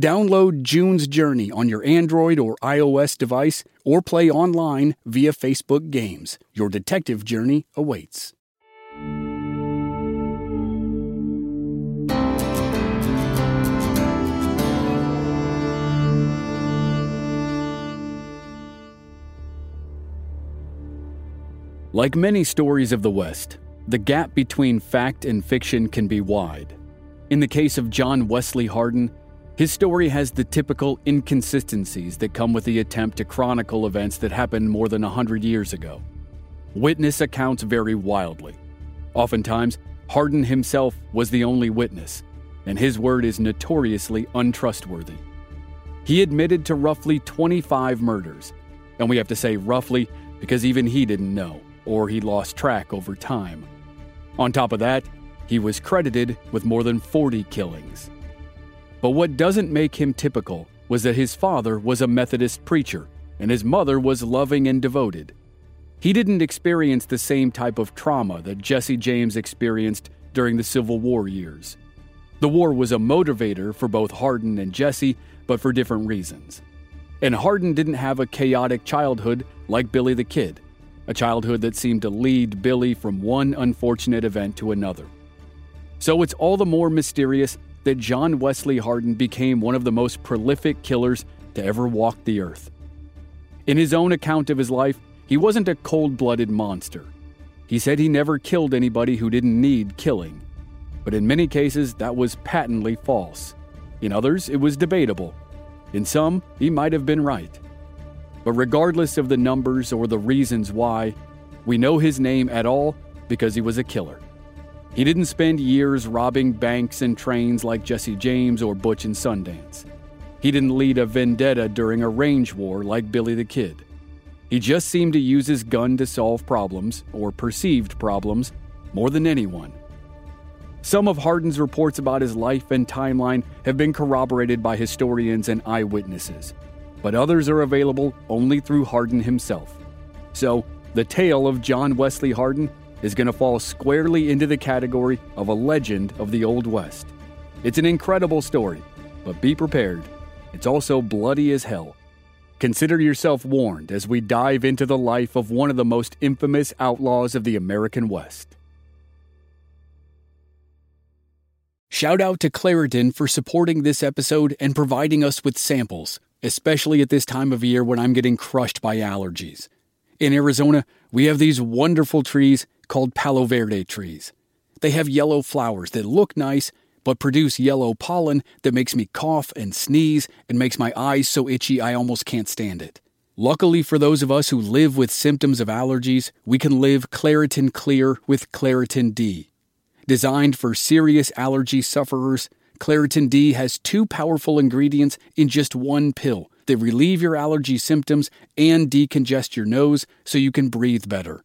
Download June's Journey on your Android or iOS device or play online via Facebook Games. Your detective journey awaits. Like many stories of the West, the gap between fact and fiction can be wide. In the case of John Wesley Hardin, his story has the typical inconsistencies that come with the attempt to chronicle events that happened more than a hundred years ago. Witness accounts vary wildly. Oftentimes, Hardin himself was the only witness, and his word is notoriously untrustworthy. He admitted to roughly 25 murders, and we have to say roughly because even he didn't know, or he lost track over time. On top of that, he was credited with more than 40 killings. But what doesn't make him typical was that his father was a Methodist preacher and his mother was loving and devoted. He didn't experience the same type of trauma that Jesse James experienced during the Civil War years. The war was a motivator for both Hardin and Jesse, but for different reasons. And Hardin didn't have a chaotic childhood like Billy the Kid, a childhood that seemed to lead Billy from one unfortunate event to another. So it's all the more mysterious that John Wesley Hardin became one of the most prolific killers to ever walk the earth. In his own account of his life, he wasn't a cold blooded monster. He said he never killed anybody who didn't need killing. But in many cases, that was patently false. In others, it was debatable. In some, he might have been right. But regardless of the numbers or the reasons why, we know his name at all because he was a killer. He didn't spend years robbing banks and trains like Jesse James or Butch and Sundance. He didn't lead a vendetta during a range war like Billy the Kid. He just seemed to use his gun to solve problems, or perceived problems, more than anyone. Some of Hardin's reports about his life and timeline have been corroborated by historians and eyewitnesses, but others are available only through Hardin himself. So, the tale of John Wesley Hardin is going to fall squarely into the category of a legend of the Old West. It's an incredible story, but be prepared. It's also bloody as hell. Consider yourself warned as we dive into the life of one of the most infamous outlaws of the American West. Shout out to Claritin for supporting this episode and providing us with samples, especially at this time of year when I'm getting crushed by allergies. In Arizona, we have these wonderful trees called Palo Verde trees. They have yellow flowers that look nice, but produce yellow pollen that makes me cough and sneeze and makes my eyes so itchy I almost can't stand it. Luckily for those of us who live with symptoms of allergies, we can live Claritin Clear with Claritin D. Designed for serious allergy sufferers, Claritin D has two powerful ingredients in just one pill that relieve your allergy symptoms and decongest your nose so you can breathe better.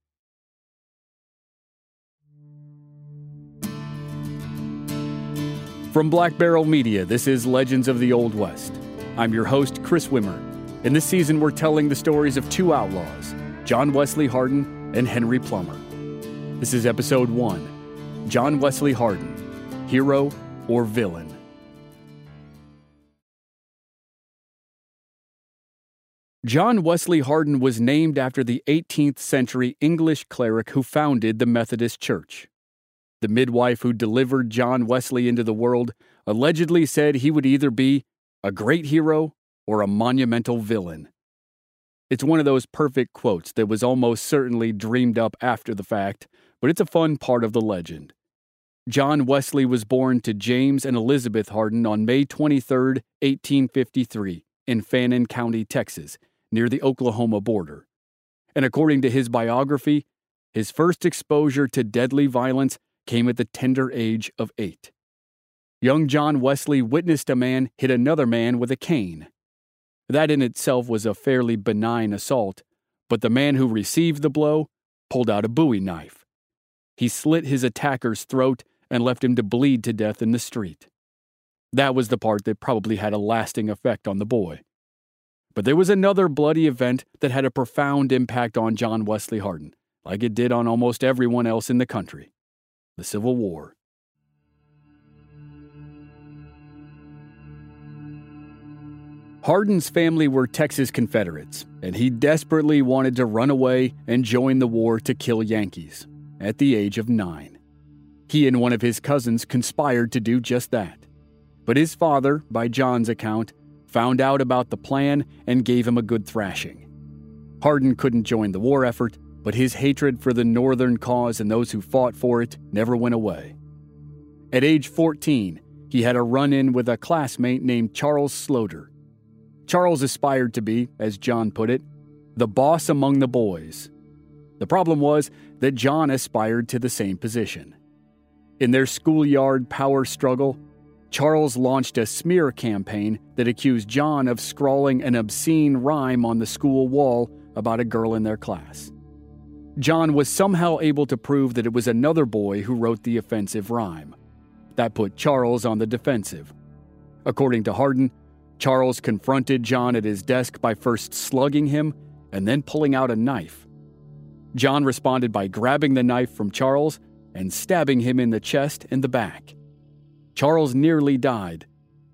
From Black Barrel Media, this is Legends of the Old West. I'm your host, Chris Wimmer. In this season, we're telling the stories of two outlaws, John Wesley Hardin and Henry Plummer. This is episode one John Wesley Hardin, Hero or Villain. John Wesley Hardin was named after the 18th century English cleric who founded the Methodist Church. The midwife who delivered John Wesley into the world allegedly said he would either be a great hero or a monumental villain. It's one of those perfect quotes that was almost certainly dreamed up after the fact, but it's a fun part of the legend. John Wesley was born to James and Elizabeth Hardin on May 23, 1853, in Fannin County, Texas, near the Oklahoma border. And according to his biography, his first exposure to deadly violence came at the tender age of eight. Young John Wesley witnessed a man hit another man with a cane. That in itself was a fairly benign assault, but the man who received the blow pulled out a bowie knife. He slit his attacker's throat and left him to bleed to death in the street. That was the part that probably had a lasting effect on the boy. But there was another bloody event that had a profound impact on John Wesley Hardin, like it did on almost everyone else in the country the Civil War. Hardin's family were Texas Confederates, and he desperately wanted to run away and join the war to kill Yankees at the age of nine. He and one of his cousins conspired to do just that. But his father, by John's account, found out about the plan and gave him a good thrashing. Hardin couldn't join the war effort, but his hatred for the Northern cause and those who fought for it never went away. At age 14, he had a run in with a classmate named Charles Sloter. Charles aspired to be, as John put it, the boss among the boys. The problem was that John aspired to the same position. In their schoolyard power struggle, Charles launched a smear campaign that accused John of scrawling an obscene rhyme on the school wall about a girl in their class. John was somehow able to prove that it was another boy who wrote the offensive rhyme. That put Charles on the defensive. According to Hardin, Charles confronted John at his desk by first slugging him and then pulling out a knife. John responded by grabbing the knife from Charles and stabbing him in the chest and the back. Charles nearly died,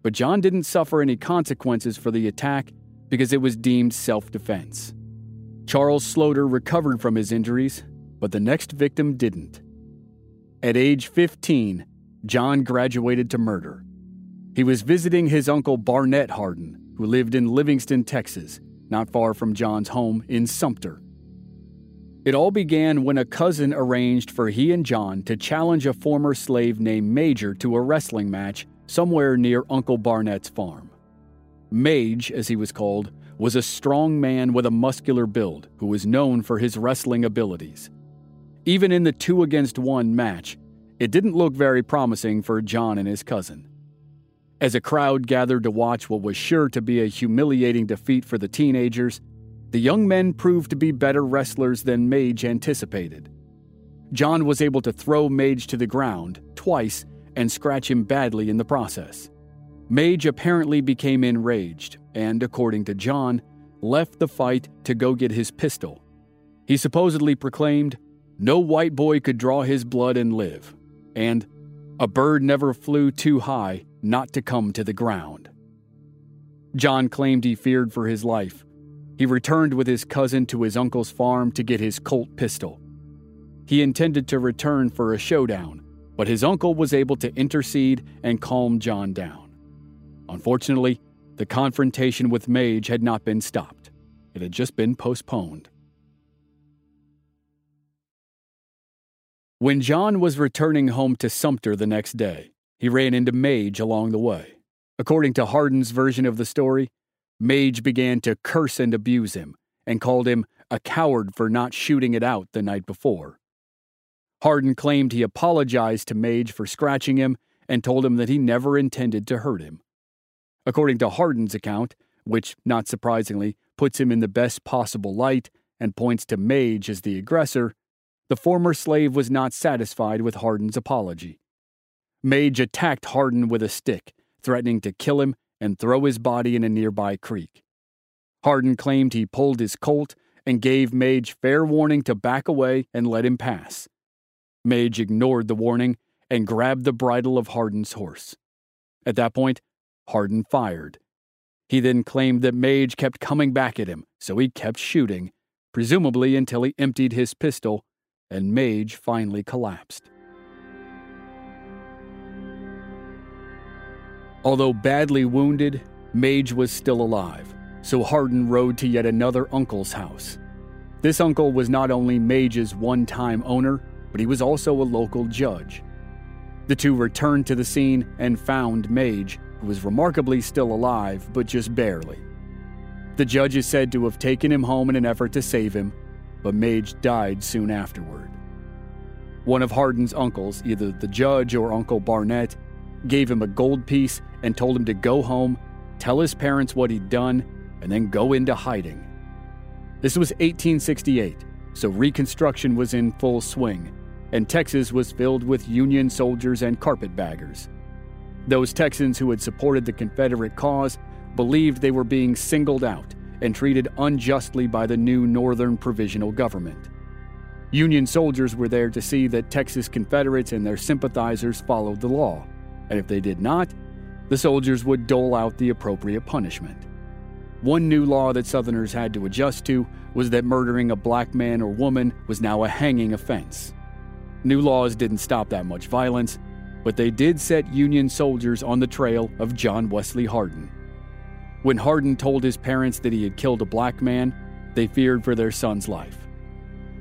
but John didn't suffer any consequences for the attack because it was deemed self defense. Charles Sloter recovered from his injuries, but the next victim didn't. At age 15, John graduated to murder. He was visiting his uncle Barnett Hardin, who lived in Livingston, Texas, not far from John's home in Sumpter. It all began when a cousin arranged for he and John to challenge a former slave named Major to a wrestling match somewhere near Uncle Barnett's farm. Mage, as he was called, was a strong man with a muscular build who was known for his wrestling abilities. Even in the two against one match, it didn't look very promising for John and his cousin. As a crowd gathered to watch what was sure to be a humiliating defeat for the teenagers, the young men proved to be better wrestlers than Mage anticipated. John was able to throw Mage to the ground twice and scratch him badly in the process. Mage apparently became enraged and, according to John, left the fight to go get his pistol. He supposedly proclaimed, No white boy could draw his blood and live, and a bird never flew too high not to come to the ground. John claimed he feared for his life he returned with his cousin to his uncle's farm to get his Colt pistol. He intended to return for a showdown, but his uncle was able to intercede and calm John down. Unfortunately, the confrontation with Mage had not been stopped, it had just been postponed. When John was returning home to Sumpter the next day, he ran into Mage along the way. According to Hardin's version of the story, Mage began to curse and abuse him, and called him a coward for not shooting it out the night before. Hardin claimed he apologized to Mage for scratching him and told him that he never intended to hurt him. According to Hardin's account, which, not surprisingly, puts him in the best possible light and points to Mage as the aggressor, the former slave was not satisfied with Hardin's apology. Mage attacked Hardin with a stick, threatening to kill him and throw his body in a nearby creek. Hardin claimed he pulled his Colt and gave Mage fair warning to back away and let him pass. Mage ignored the warning and grabbed the bridle of Hardin's horse. At that point, Hardin fired. He then claimed that Mage kept coming back at him, so he kept shooting, presumably until he emptied his pistol and Mage finally collapsed. Although badly wounded, Mage was still alive, so Hardin rode to yet another uncle's house. This uncle was not only Mage's one time owner, but he was also a local judge. The two returned to the scene and found Mage, who was remarkably still alive, but just barely. The judge is said to have taken him home in an effort to save him, but Mage died soon afterward. One of Hardin's uncles, either the judge or Uncle Barnett, gave him a gold piece and told him to go home, tell his parents what he'd done, and then go into hiding. This was 1868, so Reconstruction was in full swing, and Texas was filled with Union soldiers and carpetbaggers. Those Texans who had supported the Confederate cause believed they were being singled out and treated unjustly by the new Northern Provisional Government. Union soldiers were there to see that Texas Confederates and their sympathizers followed the law, and if they did not, the soldiers would dole out the appropriate punishment. One new law that Southerners had to adjust to was that murdering a black man or woman was now a hanging offense. New laws didn't stop that much violence, but they did set Union soldiers on the trail of John Wesley Hardin. When Hardin told his parents that he had killed a black man, they feared for their son's life.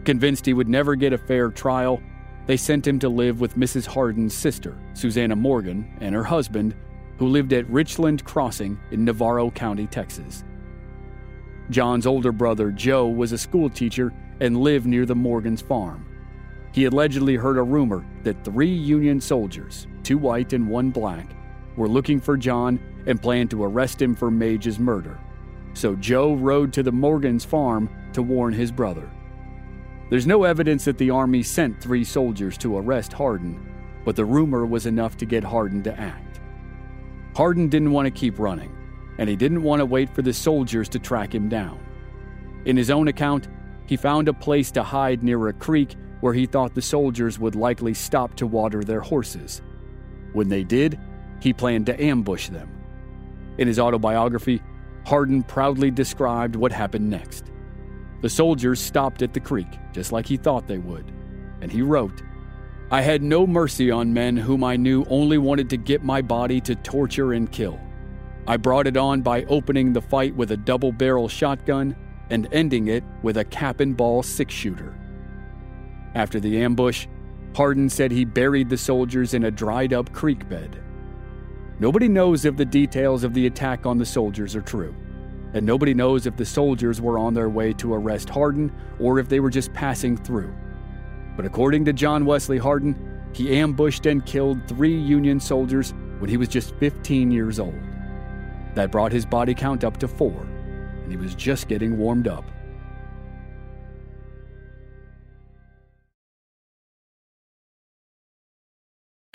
Convinced he would never get a fair trial, they sent him to live with Mrs. Hardin's sister, Susanna Morgan, and her husband, who lived at Richland Crossing in Navarro County, Texas. John's older brother, Joe, was a schoolteacher and lived near the Morgan's farm. He allegedly heard a rumor that three Union soldiers, two white and one black, were looking for John and planned to arrest him for Mage's murder. So Joe rode to the Morgan's farm to warn his brother. There's no evidence that the Army sent three soldiers to arrest Hardin, but the rumor was enough to get Hardin to act. Hardin didn't want to keep running, and he didn't want to wait for the soldiers to track him down. In his own account, he found a place to hide near a creek where he thought the soldiers would likely stop to water their horses. When they did, he planned to ambush them. In his autobiography, Hardin proudly described what happened next. The soldiers stopped at the creek, just like he thought they would. And he wrote, I had no mercy on men whom I knew only wanted to get my body to torture and kill. I brought it on by opening the fight with a double barrel shotgun and ending it with a cap and ball six shooter. After the ambush, Hardin said he buried the soldiers in a dried up creek bed. Nobody knows if the details of the attack on the soldiers are true and nobody knows if the soldiers were on their way to arrest Hardin or if they were just passing through. But according to John Wesley Hardin, he ambushed and killed three Union soldiers when he was just 15 years old. That brought his body count up to four, and he was just getting warmed up.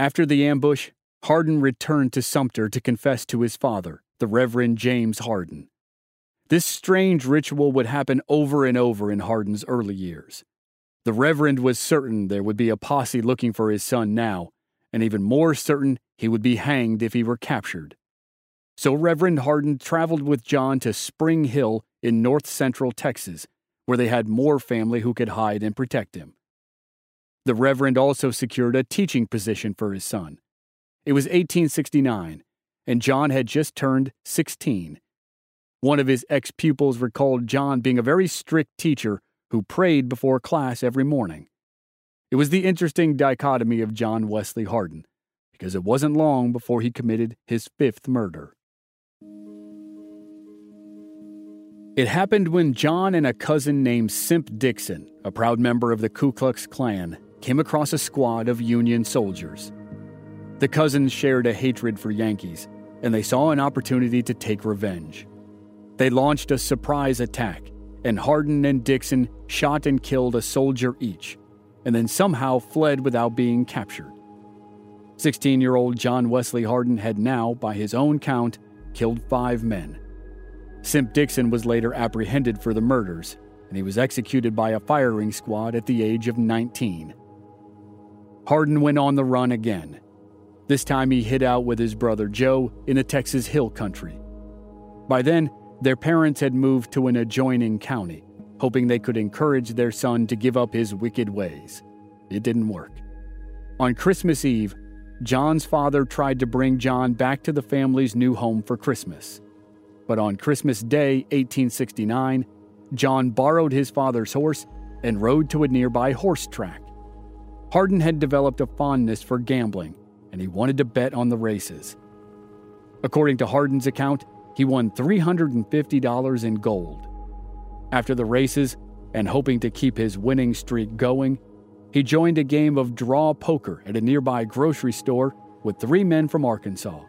After the ambush, Hardin returned to Sumpter to confess to his father, the Reverend James Hardin. This strange ritual would happen over and over in Hardin's early years. The Reverend was certain there would be a posse looking for his son now, and even more certain he would be hanged if he were captured. So Reverend Hardin traveled with John to Spring Hill in north central Texas, where they had more family who could hide and protect him. The Reverend also secured a teaching position for his son. It was 1869, and John had just turned 16 one of his ex pupils recalled John being a very strict teacher who prayed before class every morning. It was the interesting dichotomy of John Wesley Hardin, because it wasn't long before he committed his fifth murder. It happened when John and a cousin named Simp Dixon, a proud member of the Ku Klux Klan, came across a squad of Union soldiers. The cousins shared a hatred for Yankees, and they saw an opportunity to take revenge. They launched a surprise attack, and Hardin and Dixon shot and killed a soldier each, and then somehow fled without being captured. 16 year old John Wesley Hardin had now, by his own count, killed five men. Simp Dixon was later apprehended for the murders, and he was executed by a firing squad at the age of 19. Hardin went on the run again. This time he hid out with his brother Joe in the Texas Hill Country. By then, their parents had moved to an adjoining county, hoping they could encourage their son to give up his wicked ways. It didn't work. On Christmas Eve, John's father tried to bring John back to the family's new home for Christmas. But on Christmas Day, 1869, John borrowed his father's horse and rode to a nearby horse track. Hardin had developed a fondness for gambling, and he wanted to bet on the races. According to Hardin's account, he won $350 in gold. After the races, and hoping to keep his winning streak going, he joined a game of draw poker at a nearby grocery store with three men from Arkansas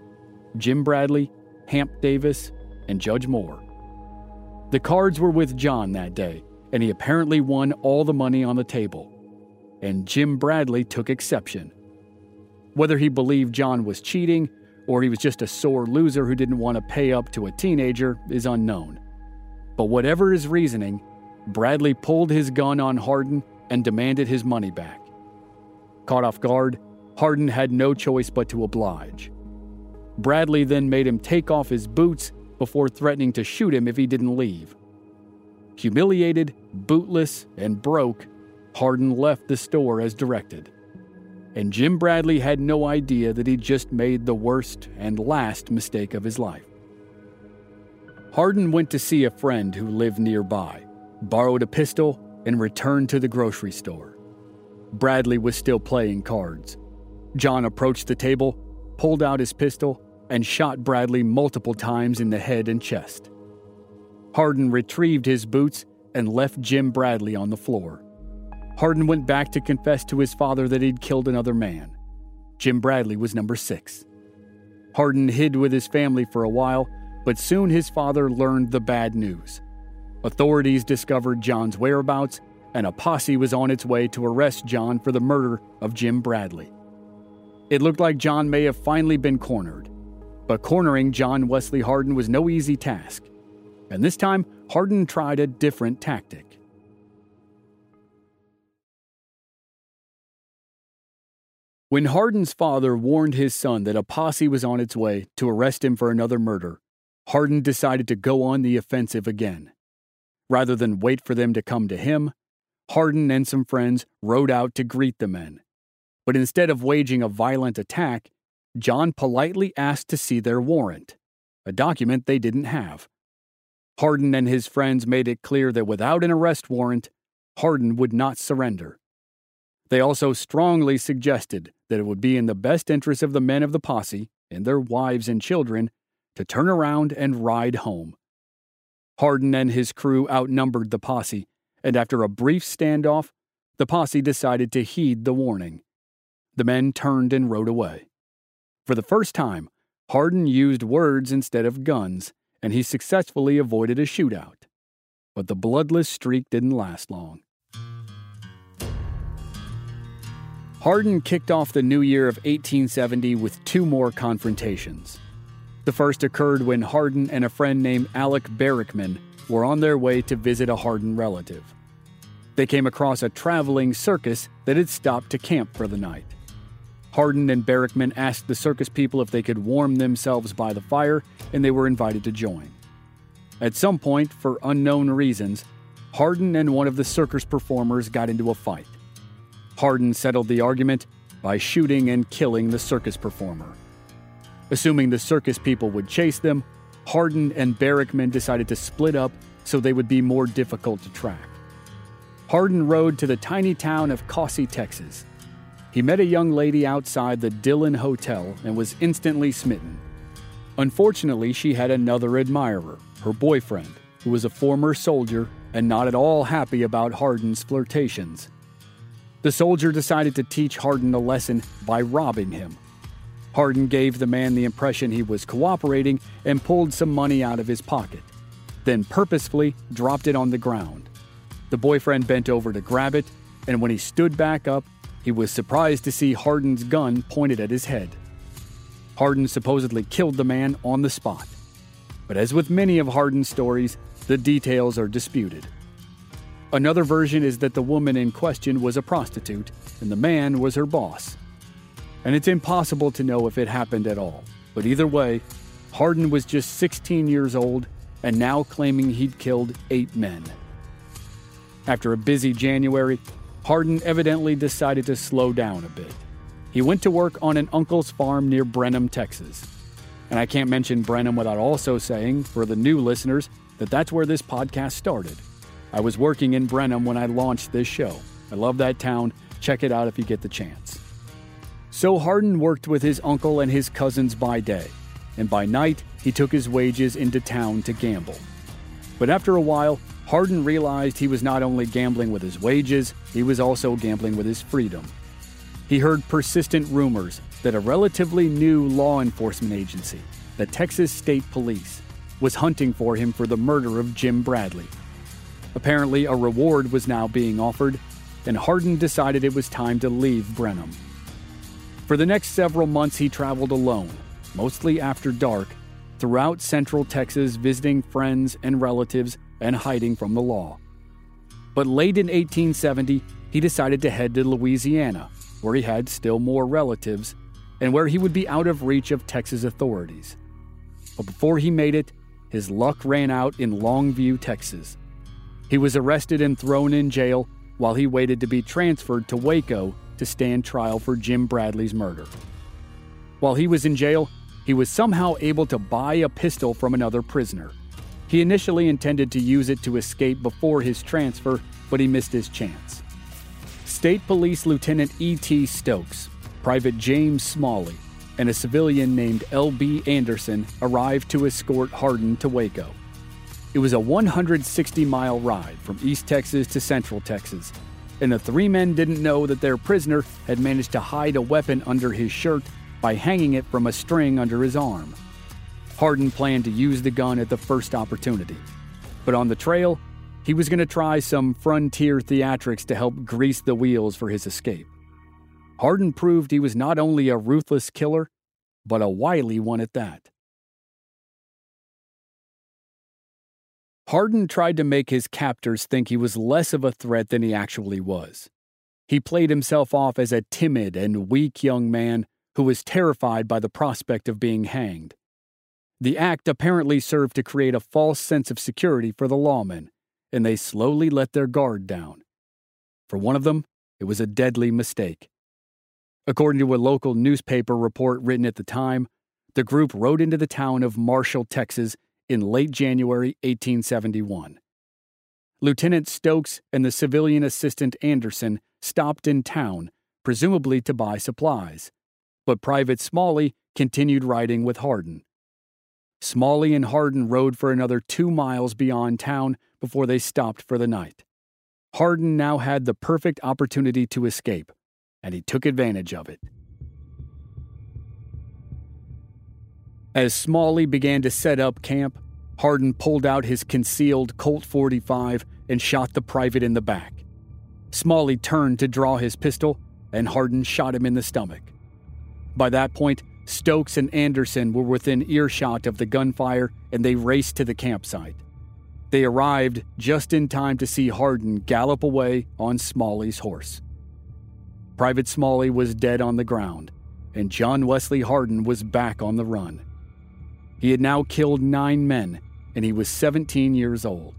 Jim Bradley, Hamp Davis, and Judge Moore. The cards were with John that day, and he apparently won all the money on the table. And Jim Bradley took exception. Whether he believed John was cheating or he was just a sore loser who didn't want to pay up to a teenager is unknown. But whatever his reasoning, Bradley pulled his gun on Hardin and demanded his money back. Caught off guard, Hardin had no choice but to oblige. Bradley then made him take off his boots before threatening to shoot him if he didn't leave. Humiliated, bootless, and broke, Hardin left the store as directed and Jim Bradley had no idea that he'd just made the worst and last mistake of his life. Hardin went to see a friend who lived nearby, borrowed a pistol, and returned to the grocery store. Bradley was still playing cards. John approached the table, pulled out his pistol, and shot Bradley multiple times in the head and chest. Hardin retrieved his boots and left Jim Bradley on the floor. Hardin went back to confess to his father that he'd killed another man. Jim Bradley was number six. Hardin hid with his family for a while, but soon his father learned the bad news. Authorities discovered John's whereabouts, and a posse was on its way to arrest John for the murder of Jim Bradley. It looked like John may have finally been cornered, but cornering John Wesley Hardin was no easy task. And this time, Hardin tried a different tactic. When Hardin's father warned his son that a posse was on its way to arrest him for another murder, Hardin decided to go on the offensive again. Rather than wait for them to come to him, Hardin and some friends rode out to greet the men. But instead of waging a violent attack, John politely asked to see their warrant, a document they didn't have. Hardin and his friends made it clear that without an arrest warrant, Hardin would not surrender. They also strongly suggested that it would be in the best interest of the men of the posse and their wives and children to turn around and ride home. Hardin and his crew outnumbered the posse, and after a brief standoff, the posse decided to heed the warning. The men turned and rode away. For the first time, Hardin used words instead of guns, and he successfully avoided a shootout. But the bloodless streak didn't last long. Hardin kicked off the new year of 1870 with two more confrontations. The first occurred when Hardin and a friend named Alec Barrickman were on their way to visit a Hardin relative. They came across a traveling circus that had stopped to camp for the night. Hardin and Barrickman asked the circus people if they could warm themselves by the fire, and they were invited to join. At some point, for unknown reasons, Hardin and one of the circus performers got into a fight. Hardin settled the argument by shooting and killing the circus performer. Assuming the circus people would chase them, Hardin and Barrickman decided to split up so they would be more difficult to track. Hardin rode to the tiny town of Kosse, Texas. He met a young lady outside the Dillon Hotel and was instantly smitten. Unfortunately, she had another admirer, her boyfriend, who was a former soldier and not at all happy about Hardin's flirtations. The soldier decided to teach Hardin a lesson by robbing him. Hardin gave the man the impression he was cooperating and pulled some money out of his pocket, then purposefully dropped it on the ground. The boyfriend bent over to grab it, and when he stood back up, he was surprised to see Hardin's gun pointed at his head. Hardin supposedly killed the man on the spot. But as with many of Hardin's stories, the details are disputed. Another version is that the woman in question was a prostitute and the man was her boss. And it's impossible to know if it happened at all, but either way, Hardin was just 16 years old and now claiming he'd killed eight men. After a busy January, Hardin evidently decided to slow down a bit. He went to work on an uncle's farm near Brenham, Texas. And I can't mention Brenham without also saying, for the new listeners, that that's where this podcast started. I was working in Brenham when I launched this show. I love that town. Check it out if you get the chance. So Hardin worked with his uncle and his cousins by day, and by night, he took his wages into town to gamble. But after a while, Hardin realized he was not only gambling with his wages, he was also gambling with his freedom. He heard persistent rumors that a relatively new law enforcement agency, the Texas State Police, was hunting for him for the murder of Jim Bradley. Apparently, a reward was now being offered, and Hardin decided it was time to leave Brenham. For the next several months, he traveled alone, mostly after dark, throughout central Texas visiting friends and relatives and hiding from the law. But late in 1870, he decided to head to Louisiana, where he had still more relatives and where he would be out of reach of Texas authorities. But before he made it, his luck ran out in Longview, Texas. He was arrested and thrown in jail while he waited to be transferred to Waco to stand trial for Jim Bradley's murder. While he was in jail, he was somehow able to buy a pistol from another prisoner. He initially intended to use it to escape before his transfer, but he missed his chance. State Police Lieutenant E.T. Stokes, Private James Smalley, and a civilian named L.B. Anderson arrived to escort Hardin to Waco. It was a 160 mile ride from East Texas to Central Texas, and the three men didn't know that their prisoner had managed to hide a weapon under his shirt by hanging it from a string under his arm. Hardin planned to use the gun at the first opportunity. But on the trail, he was going to try some frontier theatrics to help grease the wheels for his escape. Hardin proved he was not only a ruthless killer, but a wily one at that. Hardin tried to make his captors think he was less of a threat than he actually was. He played himself off as a timid and weak young man who was terrified by the prospect of being hanged. The act apparently served to create a false sense of security for the lawmen, and they slowly let their guard down. For one of them, it was a deadly mistake. According to a local newspaper report written at the time, the group rode into the town of Marshall, Texas in late January 1871. Lieutenant Stokes and the civilian assistant Anderson stopped in town, presumably to buy supplies but Private Smalley continued riding with Hardin. Smalley and Hardin rode for another two miles beyond town before they stopped for the night. Hardin now had the perfect opportunity to escape, and he took advantage of it. As Smalley began to set up camp, Hardin pulled out his concealed Colt 45 and shot the private in the back. Smalley turned to draw his pistol, and Hardin shot him in the stomach. By that point, Stokes and Anderson were within earshot of the gunfire and they raced to the campsite. They arrived just in time to see Hardin gallop away on Smalley's horse. Private Smalley was dead on the ground, and John Wesley Hardin was back on the run. He had now killed nine men, and he was 17 years old.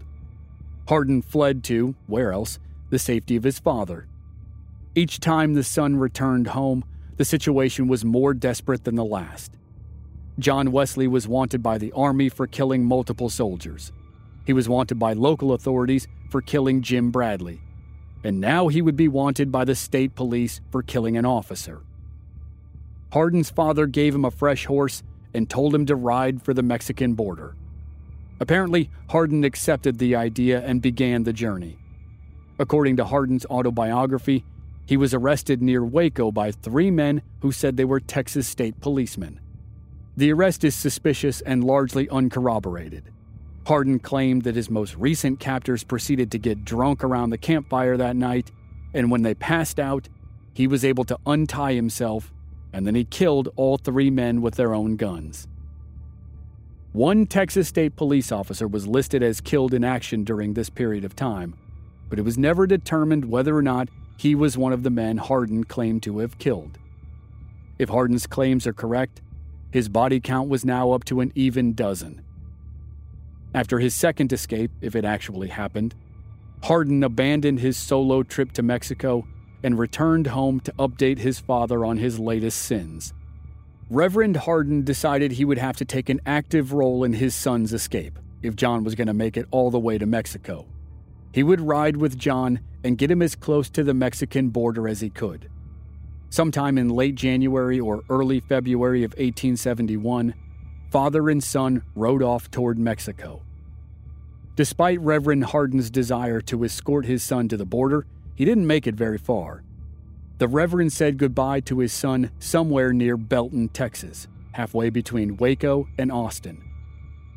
Hardin fled to, where else, the safety of his father. Each time the son returned home, the situation was more desperate than the last. John Wesley was wanted by the Army for killing multiple soldiers. He was wanted by local authorities for killing Jim Bradley. And now he would be wanted by the state police for killing an officer. Hardin's father gave him a fresh horse and told him to ride for the Mexican border. Apparently, Hardin accepted the idea and began the journey. According to Hardin's autobiography, he was arrested near Waco by three men who said they were Texas state policemen. The arrest is suspicious and largely uncorroborated. Hardin claimed that his most recent captors proceeded to get drunk around the campfire that night, and when they passed out, he was able to untie himself, and then he killed all three men with their own guns. One Texas state police officer was listed as killed in action during this period of time, but it was never determined whether or not he was one of the men Hardin claimed to have killed. If Hardin's claims are correct, His body count was now up to an even dozen. After his second escape, if it actually happened, Hardin abandoned his solo trip to Mexico and returned home to update his father on his latest sins. Reverend Hardin decided he would have to take an active role in his son's escape if John was going to make it all the way to Mexico. He would ride with John and get him as close to the Mexican border as he could. Sometime in late January or early February of 1871, father and son rode off toward Mexico. Despite Reverend Hardin's desire to escort his son to the border, he didn't make it very far. The Reverend said goodbye to his son somewhere near Belton, Texas, halfway between Waco and Austin.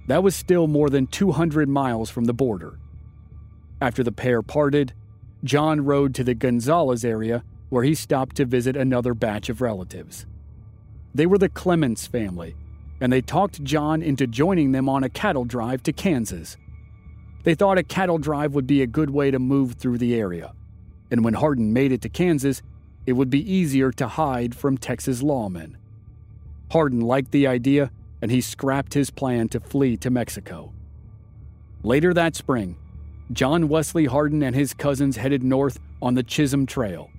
That was still more than 200 miles from the border. After the pair parted, John rode to the Gonzales area where he stopped to visit another batch of relatives. They were the Clements family, and they talked John into joining them on a cattle drive to Kansas. They thought a cattle drive would be a good way to move through the area, and when Hardin made it to Kansas, it would be easier to hide from Texas lawmen. Hardin liked the idea, and he scrapped his plan to flee to Mexico. Later that spring, John Wesley Hardin and his cousins headed north on the Chisholm Trail.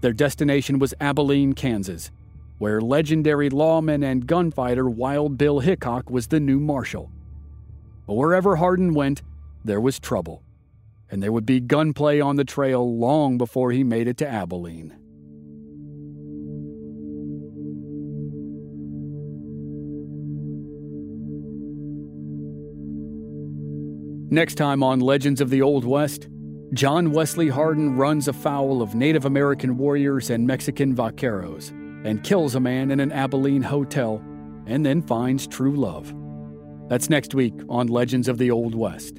Their destination was Abilene, Kansas, where legendary lawman and gunfighter Wild Bill Hickok was the new marshal. But wherever Hardin went, there was trouble, and there would be gunplay on the trail long before he made it to Abilene. Next time on Legends of the Old West, John Wesley Hardin runs afoul of Native American warriors and Mexican vaqueros and kills a man in an Abilene hotel and then finds true love. That's next week on Legends of the Old West.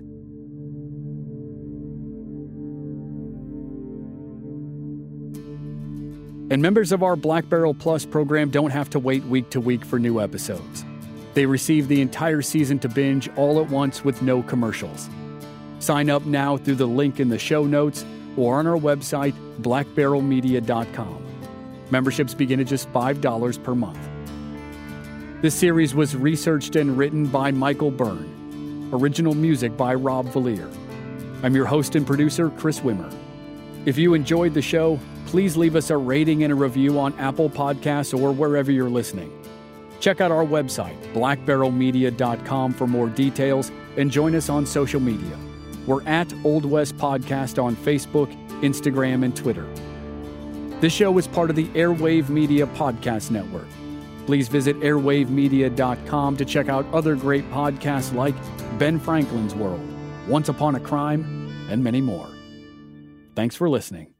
And members of our Black Barrel Plus program don't have to wait week to week for new episodes. They receive the entire season to binge all at once with no commercials. Sign up now through the link in the show notes or on our website, blackbarrelmedia.com. Memberships begin at just $5 per month. This series was researched and written by Michael Byrne. Original music by Rob Valier. I'm your host and producer, Chris Wimmer. If you enjoyed the show, please leave us a rating and a review on Apple Podcasts or wherever you're listening. Check out our website, blackbarrelmedia.com, for more details and join us on social media. We're at Old West Podcast on Facebook, Instagram, and Twitter. This show is part of the Airwave Media Podcast Network. Please visit airwavemedia.com to check out other great podcasts like Ben Franklin's World, Once Upon a Crime, and many more. Thanks for listening.